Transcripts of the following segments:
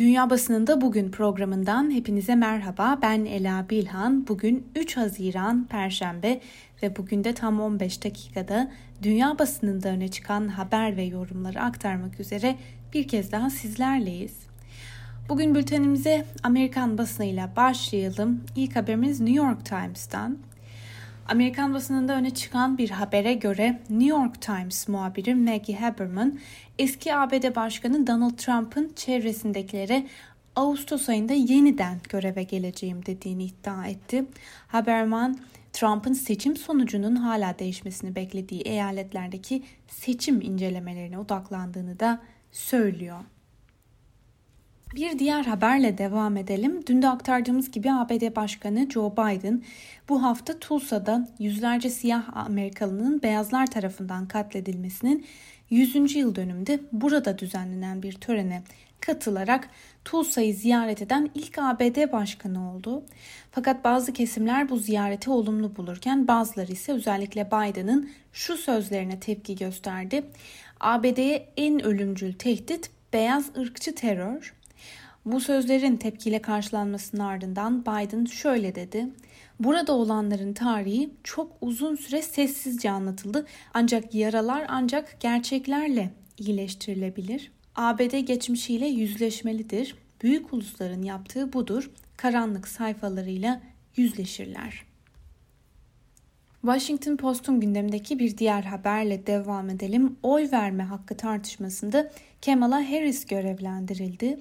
Dünya Basınında Bugün programından hepinize merhaba. Ben Ela Bilhan. Bugün 3 Haziran Perşembe ve bugün de tam 15 dakikada dünya basınında öne çıkan haber ve yorumları aktarmak üzere bir kez daha sizlerleyiz. Bugün bültenimize Amerikan basınıyla başlayalım. İlk haberimiz New York Times'tan. Amerikan basınında öne çıkan bir habere göre New York Times muhabiri Maggie Haberman eski ABD Başkanı Donald Trump'ın çevresindekilere Ağustos ayında yeniden göreve geleceğim dediğini iddia etti. Haberman, Trump'ın seçim sonucunun hala değişmesini beklediği eyaletlerdeki seçim incelemelerine odaklandığını da söylüyor. Bir diğer haberle devam edelim. Dün de aktardığımız gibi ABD Başkanı Joe Biden bu hafta Tulsa'da yüzlerce siyah Amerikalının beyazlar tarafından katledilmesinin 100. yıl dönümünde burada düzenlenen bir törene katılarak Tulsa'yı ziyaret eden ilk ABD başkanı oldu. Fakat bazı kesimler bu ziyareti olumlu bulurken bazıları ise özellikle Biden'ın şu sözlerine tepki gösterdi. ABD'ye en ölümcül tehdit beyaz ırkçı terör. Bu sözlerin tepkiyle karşılanmasının ardından Biden şöyle dedi. Burada olanların tarihi çok uzun süre sessizce anlatıldı ancak yaralar ancak gerçeklerle iyileştirilebilir. ABD geçmişiyle yüzleşmelidir. Büyük ulusların yaptığı budur. Karanlık sayfalarıyla yüzleşirler. Washington Post'un gündemdeki bir diğer haberle devam edelim. Oy verme hakkı tartışmasında Kamala Harris görevlendirildi.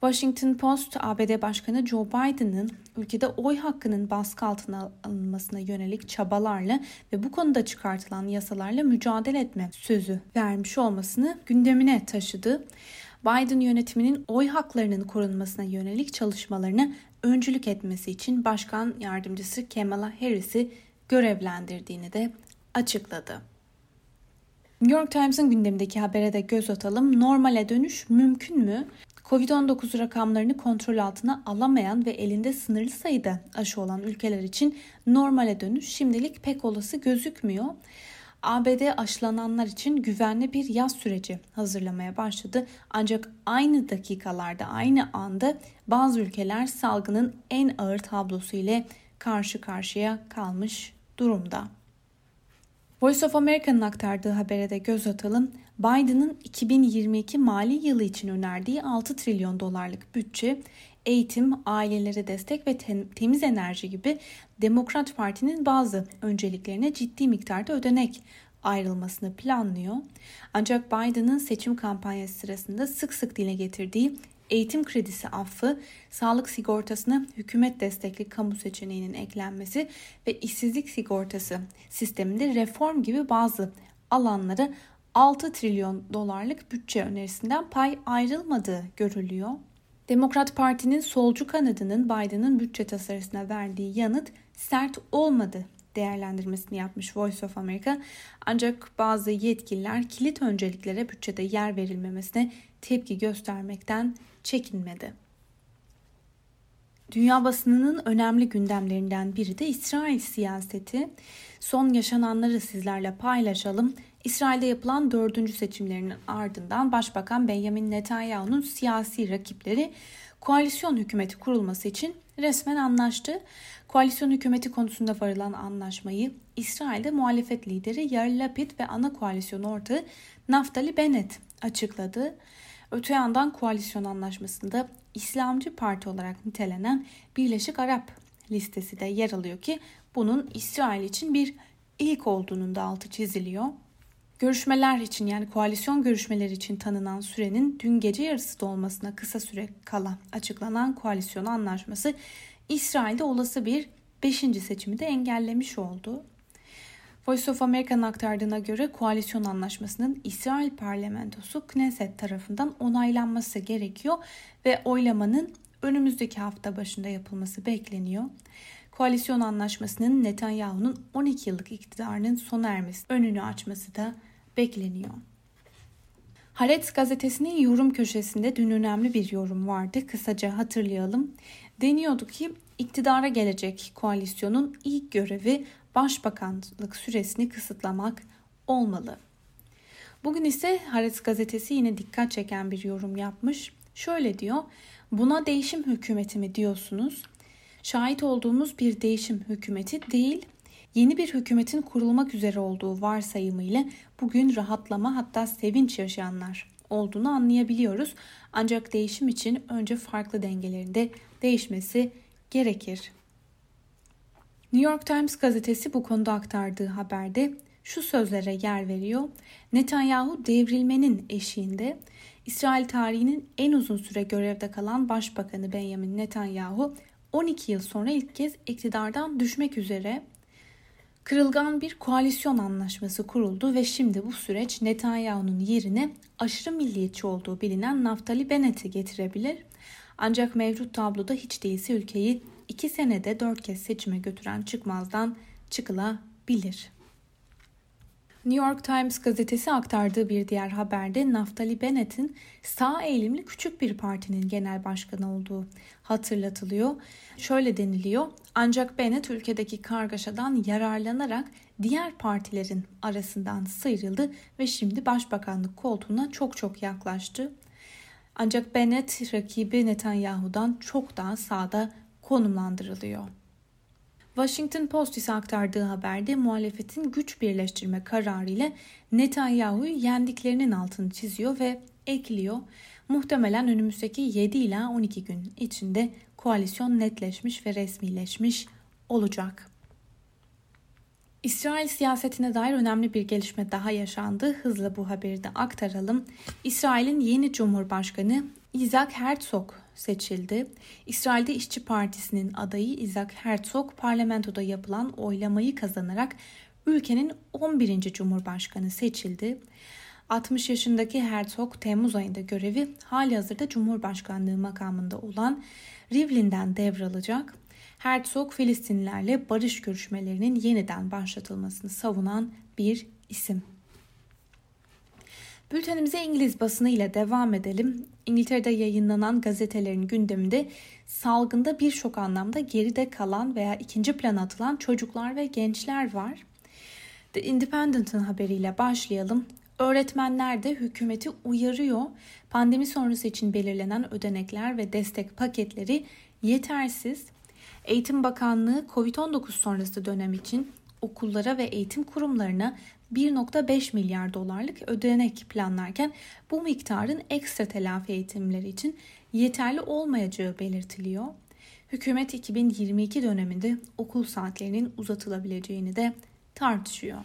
Washington Post, ABD Başkanı Joe Biden'ın ülkede oy hakkının baskı altına alınmasına yönelik çabalarla ve bu konuda çıkartılan yasalarla mücadele etme sözü vermiş olmasını gündemine taşıdı. Biden yönetiminin oy haklarının korunmasına yönelik çalışmalarına öncülük etmesi için Başkan Yardımcısı Kamala Harris'i görevlendirdiğini de açıkladı. New York Times'ın gündemindeki habere de göz atalım. Normale dönüş mümkün mü? Covid-19 rakamlarını kontrol altına alamayan ve elinde sınırlı sayıda aşı olan ülkeler için normale dönüş şimdilik pek olası gözükmüyor. ABD aşılananlar için güvenli bir yaz süreci hazırlamaya başladı. Ancak aynı dakikalarda, aynı anda bazı ülkeler salgının en ağır tablosu ile karşı karşıya kalmış durumda. Voice of America'nın aktardığı habere de göz atalım. Biden'ın 2022 mali yılı için önerdiği 6 trilyon dolarlık bütçe eğitim, ailelere destek ve temiz enerji gibi Demokrat Parti'nin bazı önceliklerine ciddi miktarda ödenek ayrılmasını planlıyor. Ancak Biden'ın seçim kampanyası sırasında sık sık dile getirdiği eğitim kredisi affı, sağlık sigortasına hükümet destekli kamu seçeneğinin eklenmesi ve işsizlik sigortası sisteminde reform gibi bazı alanlara 6 trilyon dolarlık bütçe önerisinden pay ayrılmadığı görülüyor. Demokrat Parti'nin solcu kanadının Biden'ın bütçe tasarısına verdiği yanıt sert olmadı değerlendirmesini yapmış Voice of America. Ancak bazı yetkililer kilit önceliklere bütçede yer verilmemesine tepki göstermekten çekinmedi. Dünya basınının önemli gündemlerinden biri de İsrail siyaseti. Son yaşananları sizlerle paylaşalım. İsrail'de yapılan dördüncü seçimlerinin ardından Başbakan Benjamin Netanyahu'nun siyasi rakipleri koalisyon hükümeti kurulması için resmen anlaştı. Koalisyon hükümeti konusunda varılan anlaşmayı İsrail'de muhalefet lideri Yair Lapid ve ana koalisyon ortağı Naftali Bennett açıkladı. Öte yandan koalisyon anlaşmasında İslamcı parti olarak nitelenen Birleşik Arap listesi de yer alıyor ki bunun İsrail için bir ilk olduğunun da altı çiziliyor. Görüşmeler için yani koalisyon görüşmeleri için tanınan sürenin dün gece yarısı dolmasına kısa süre kala açıklanan koalisyon anlaşması İsrail'de olası bir 5. seçimi de engellemiş oldu. Voice of America'nın aktardığına göre koalisyon anlaşmasının İsrail parlamentosu Knesset tarafından onaylanması gerekiyor ve oylamanın önümüzdeki hafta başında yapılması bekleniyor. Koalisyon anlaşmasının Netanyahu'nun 12 yıllık iktidarının sona ermesi önünü açması da bekleniyor. Haaretz gazetesinin yorum köşesinde dün önemli bir yorum vardı. Kısaca hatırlayalım. Deniyordu ki iktidara gelecek koalisyonun ilk görevi başbakanlık süresini kısıtlamak olmalı. Bugün ise Haaretz gazetesi yine dikkat çeken bir yorum yapmış. Şöyle diyor. Buna değişim hükümeti mi diyorsunuz? Şahit olduğumuz bir değişim hükümeti değil, yeni bir hükümetin kurulmak üzere olduğu varsayımıyla bugün rahatlama hatta sevinç yaşayanlar olduğunu anlayabiliyoruz. Ancak değişim için önce farklı dengelerinde değişmesi gerekir. New York Times gazetesi bu konuda aktardığı haberde şu sözlere yer veriyor. Netanyahu devrilmenin eşiğinde İsrail tarihinin en uzun süre görevde kalan Başbakanı Benjamin Netanyahu 12 yıl sonra ilk kez iktidardan düşmek üzere kırılgan bir koalisyon anlaşması kuruldu ve şimdi bu süreç Netanyahu'nun yerine aşırı milliyetçi olduğu bilinen Naftali Bennett'i getirebilir. Ancak mevcut tabloda hiç değilse ülkeyi iki senede dört kez seçime götüren çıkmazdan çıkılabilir. New York Times gazetesi aktardığı bir diğer haberde Naftali Bennett'in sağ eğilimli küçük bir partinin genel başkanı olduğu hatırlatılıyor. Şöyle deniliyor. Ancak Bennett ülkedeki kargaşadan yararlanarak diğer partilerin arasından sıyrıldı ve şimdi başbakanlık koltuğuna çok çok yaklaştı. Ancak Bennett rakibi Netanyahu'dan çok daha sağda konumlandırılıyor. Washington Post ise aktardığı haberde muhalefetin güç birleştirme kararı ile Netanyahu'yu yendiklerinin altını çiziyor ve ekliyor. Muhtemelen önümüzdeki 7 ila 12 gün içinde koalisyon netleşmiş ve resmileşmiş olacak. İsrail siyasetine dair önemli bir gelişme daha yaşandı. Hızla bu haberi de aktaralım. İsrail'in yeni Cumhurbaşkanı Isaac Herzog seçildi. İsrail'de İşçi Partisi'nin adayı Isaac Herzog parlamentoda yapılan oylamayı kazanarak ülkenin 11. Cumhurbaşkanı seçildi. 60 yaşındaki Herzog Temmuz ayında görevi hali hazırda Cumhurbaşkanlığı makamında olan Rivlin'den devralacak. Herzog Filistinlerle barış görüşmelerinin yeniden başlatılmasını savunan bir isim. Bültenimize İngiliz basını ile devam edelim. İngiltere'de yayınlanan gazetelerin gündeminde salgında birçok anlamda geride kalan veya ikinci plana atılan çocuklar ve gençler var. The Independent'ın haberiyle başlayalım. Öğretmenler de hükümeti uyarıyor. Pandemi sonrası için belirlenen ödenekler ve destek paketleri yetersiz. Eğitim Bakanlığı COVID-19 sonrası dönem için okullara ve eğitim kurumlarına 1.5 milyar dolarlık ödenek planlarken bu miktarın ekstra telafi eğitimleri için yeterli olmayacağı belirtiliyor. Hükümet 2022 döneminde okul saatlerinin uzatılabileceğini de tartışıyor.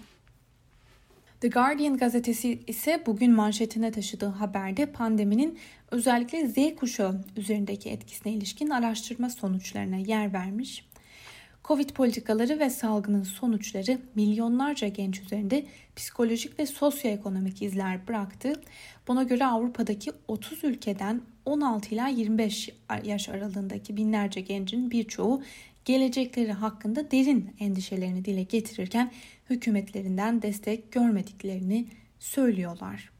The Guardian gazetesi ise bugün manşetine taşıdığı haberde pandeminin özellikle Z kuşağı üzerindeki etkisine ilişkin araştırma sonuçlarına yer vermiş. Covid politikaları ve salgının sonuçları milyonlarca genç üzerinde psikolojik ve sosyoekonomik izler bıraktı. Buna göre Avrupa'daki 30 ülkeden 16 ila 25 yaş aralığındaki binlerce gencin birçoğu gelecekleri hakkında derin endişelerini dile getirirken hükümetlerinden destek görmediklerini söylüyorlar.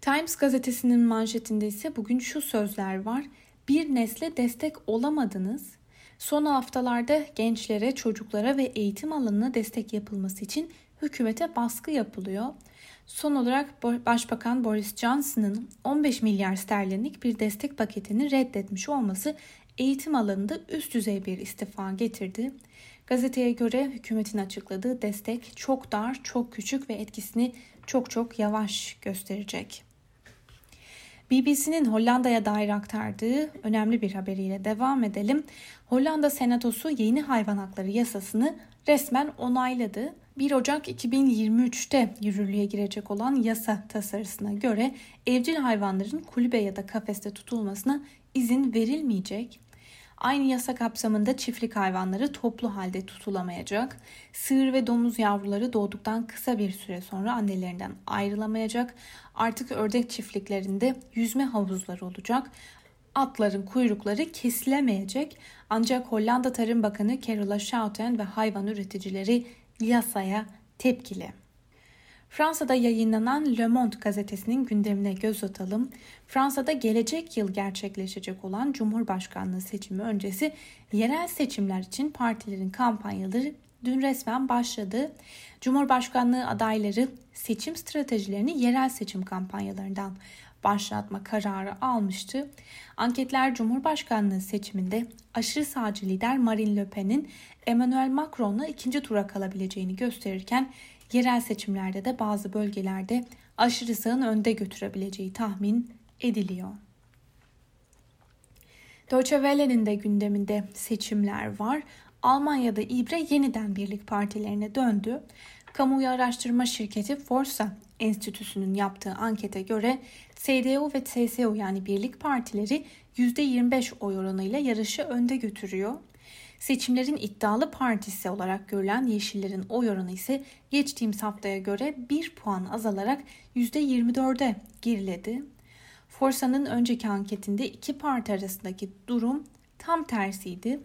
Times gazetesinin manşetinde ise bugün şu sözler var. Bir nesle destek olamadınız, Son haftalarda gençlere, çocuklara ve eğitim alanına destek yapılması için hükümete baskı yapılıyor. Son olarak Başbakan Boris Johnson'ın 15 milyar sterlinlik bir destek paketini reddetmiş olması eğitim alanında üst düzey bir istifa getirdi. Gazeteye göre hükümetin açıkladığı destek çok dar, çok küçük ve etkisini çok çok yavaş gösterecek. BBC'nin Hollanda'ya dair aktardığı önemli bir haberiyle devam edelim. Hollanda Senatosu yeni hayvan hakları yasasını resmen onayladı. 1 Ocak 2023'te yürürlüğe girecek olan yasa tasarısına göre evcil hayvanların kulübe ya da kafeste tutulmasına izin verilmeyecek. Aynı yasa kapsamında çiftlik hayvanları toplu halde tutulamayacak. Sığır ve domuz yavruları doğduktan kısa bir süre sonra annelerinden ayrılamayacak. Artık ördek çiftliklerinde yüzme havuzları olacak. Atların kuyrukları kesilemeyecek. Ancak Hollanda Tarım Bakanı Carola Schouten ve hayvan üreticileri yasaya tepkili. Fransa'da yayınlanan Le Monde gazetesinin gündemine göz atalım. Fransa'da gelecek yıl gerçekleşecek olan Cumhurbaşkanlığı seçimi öncesi yerel seçimler için partilerin kampanyaları dün resmen başladı. Cumhurbaşkanlığı adayları seçim stratejilerini yerel seçim kampanyalarından başlatma kararı almıştı. Anketler Cumhurbaşkanlığı seçiminde aşırı sağcı lider Marine Le Pen'in Emmanuel Macron'la ikinci tura kalabileceğini gösterirken yerel seçimlerde de bazı bölgelerde aşırı sağın önde götürebileceği tahmin ediliyor. Deutsche Welle'nin de gündeminde seçimler var. Almanya'da İbre yeniden birlik partilerine döndü. Kamuoyu araştırma şirketi Forsa Enstitüsü'nün yaptığı ankete göre CDU ve CSU yani birlik partileri %25 oy oranıyla yarışı önde götürüyor. Seçimlerin iddialı partisi olarak görülen Yeşillerin oy oranı ise geçtiğimiz haftaya göre 1 puan azalarak %24'e geriledi. Forsa'nın önceki anketinde iki parti arasındaki durum tam tersiydi.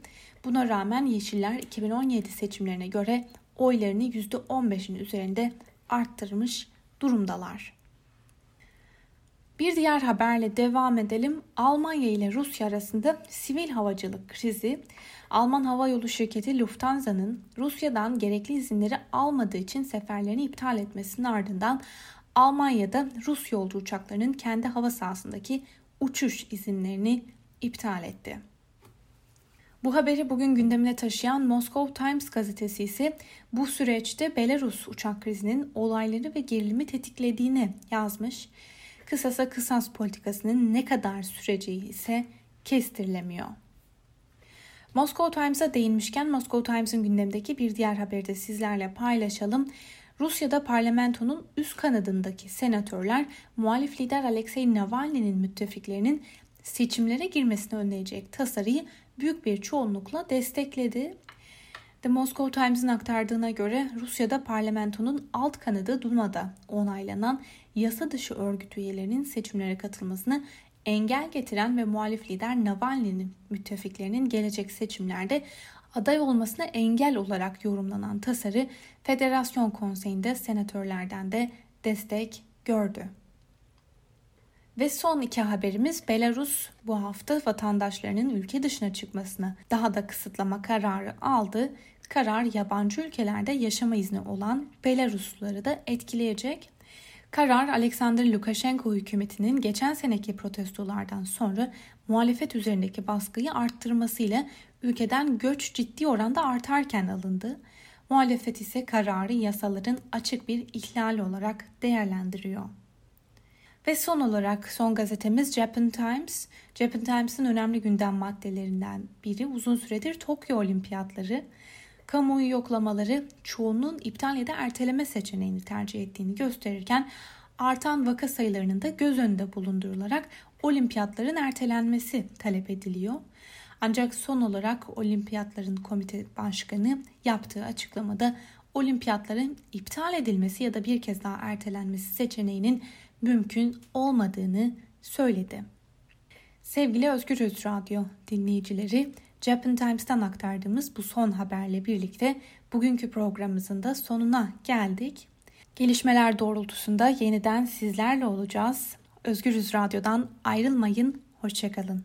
Buna rağmen Yeşiller 2017 seçimlerine göre oylarını %15'in üzerinde arttırmış durumdalar. Bir diğer haberle devam edelim. Almanya ile Rusya arasında sivil havacılık krizi. Alman hava yolu şirketi Lufthansa'nın Rusya'dan gerekli izinleri almadığı için seferlerini iptal etmesinin ardından Almanya'da Rus yolcu uçaklarının kendi hava sahasındaki uçuş izinlerini iptal etti. Bu haberi bugün gündemine taşıyan Moscow Times gazetesi ise bu süreçte Belarus uçak krizinin olayları ve gerilimi tetiklediğini yazmış. Kısasa kısas politikasının ne kadar süreceği ise kestirilemiyor. Moscow Times'a değinmişken Moscow Times'ın gündemdeki bir diğer haberi de sizlerle paylaşalım. Rusya'da parlamentonun üst kanadındaki senatörler muhalif lider Alexei Navalny'nin müttefiklerinin seçimlere girmesini önleyecek tasarıyı büyük bir çoğunlukla destekledi. The Moscow Times'ın aktardığına göre Rusya'da parlamentonun alt kanadı Duma'da onaylanan yasa dışı örgüt üyelerinin seçimlere katılmasını engel getiren ve muhalif lider Navalny'nin müttefiklerinin gelecek seçimlerde aday olmasına engel olarak yorumlanan tasarı Federasyon Konseyi'nde senatörlerden de destek gördü. Ve son iki haberimiz Belarus bu hafta vatandaşlarının ülke dışına çıkmasını daha da kısıtlama kararı aldı. Karar yabancı ülkelerde yaşama izni olan Belarusluları da etkileyecek. Karar Alexander Lukashenko hükümetinin geçen seneki protestolardan sonra muhalefet üzerindeki baskıyı arttırmasıyla ülkeden göç ciddi oranda artarken alındı. Muhalefet ise kararı yasaların açık bir ihlal olarak değerlendiriyor. Ve son olarak son gazetemiz Japan Times. Japan Times'ın önemli gündem maddelerinden biri uzun süredir Tokyo Olimpiyatları. Kamuoyu yoklamaları çoğunluğun iptal ya da erteleme seçeneğini tercih ettiğini gösterirken artan vaka sayılarının da göz önünde bulundurularak olimpiyatların ertelenmesi talep ediliyor. Ancak son olarak olimpiyatların komite başkanı yaptığı açıklamada olimpiyatların iptal edilmesi ya da bir kez daha ertelenmesi seçeneğinin mümkün olmadığını söyledi. Sevgili Özgür Öz Radyo dinleyicileri, Japan Times'tan aktardığımız bu son haberle birlikte bugünkü programımızın da sonuna geldik. Gelişmeler doğrultusunda yeniden sizlerle olacağız. Özgürüz Radyo'dan ayrılmayın, hoşçakalın.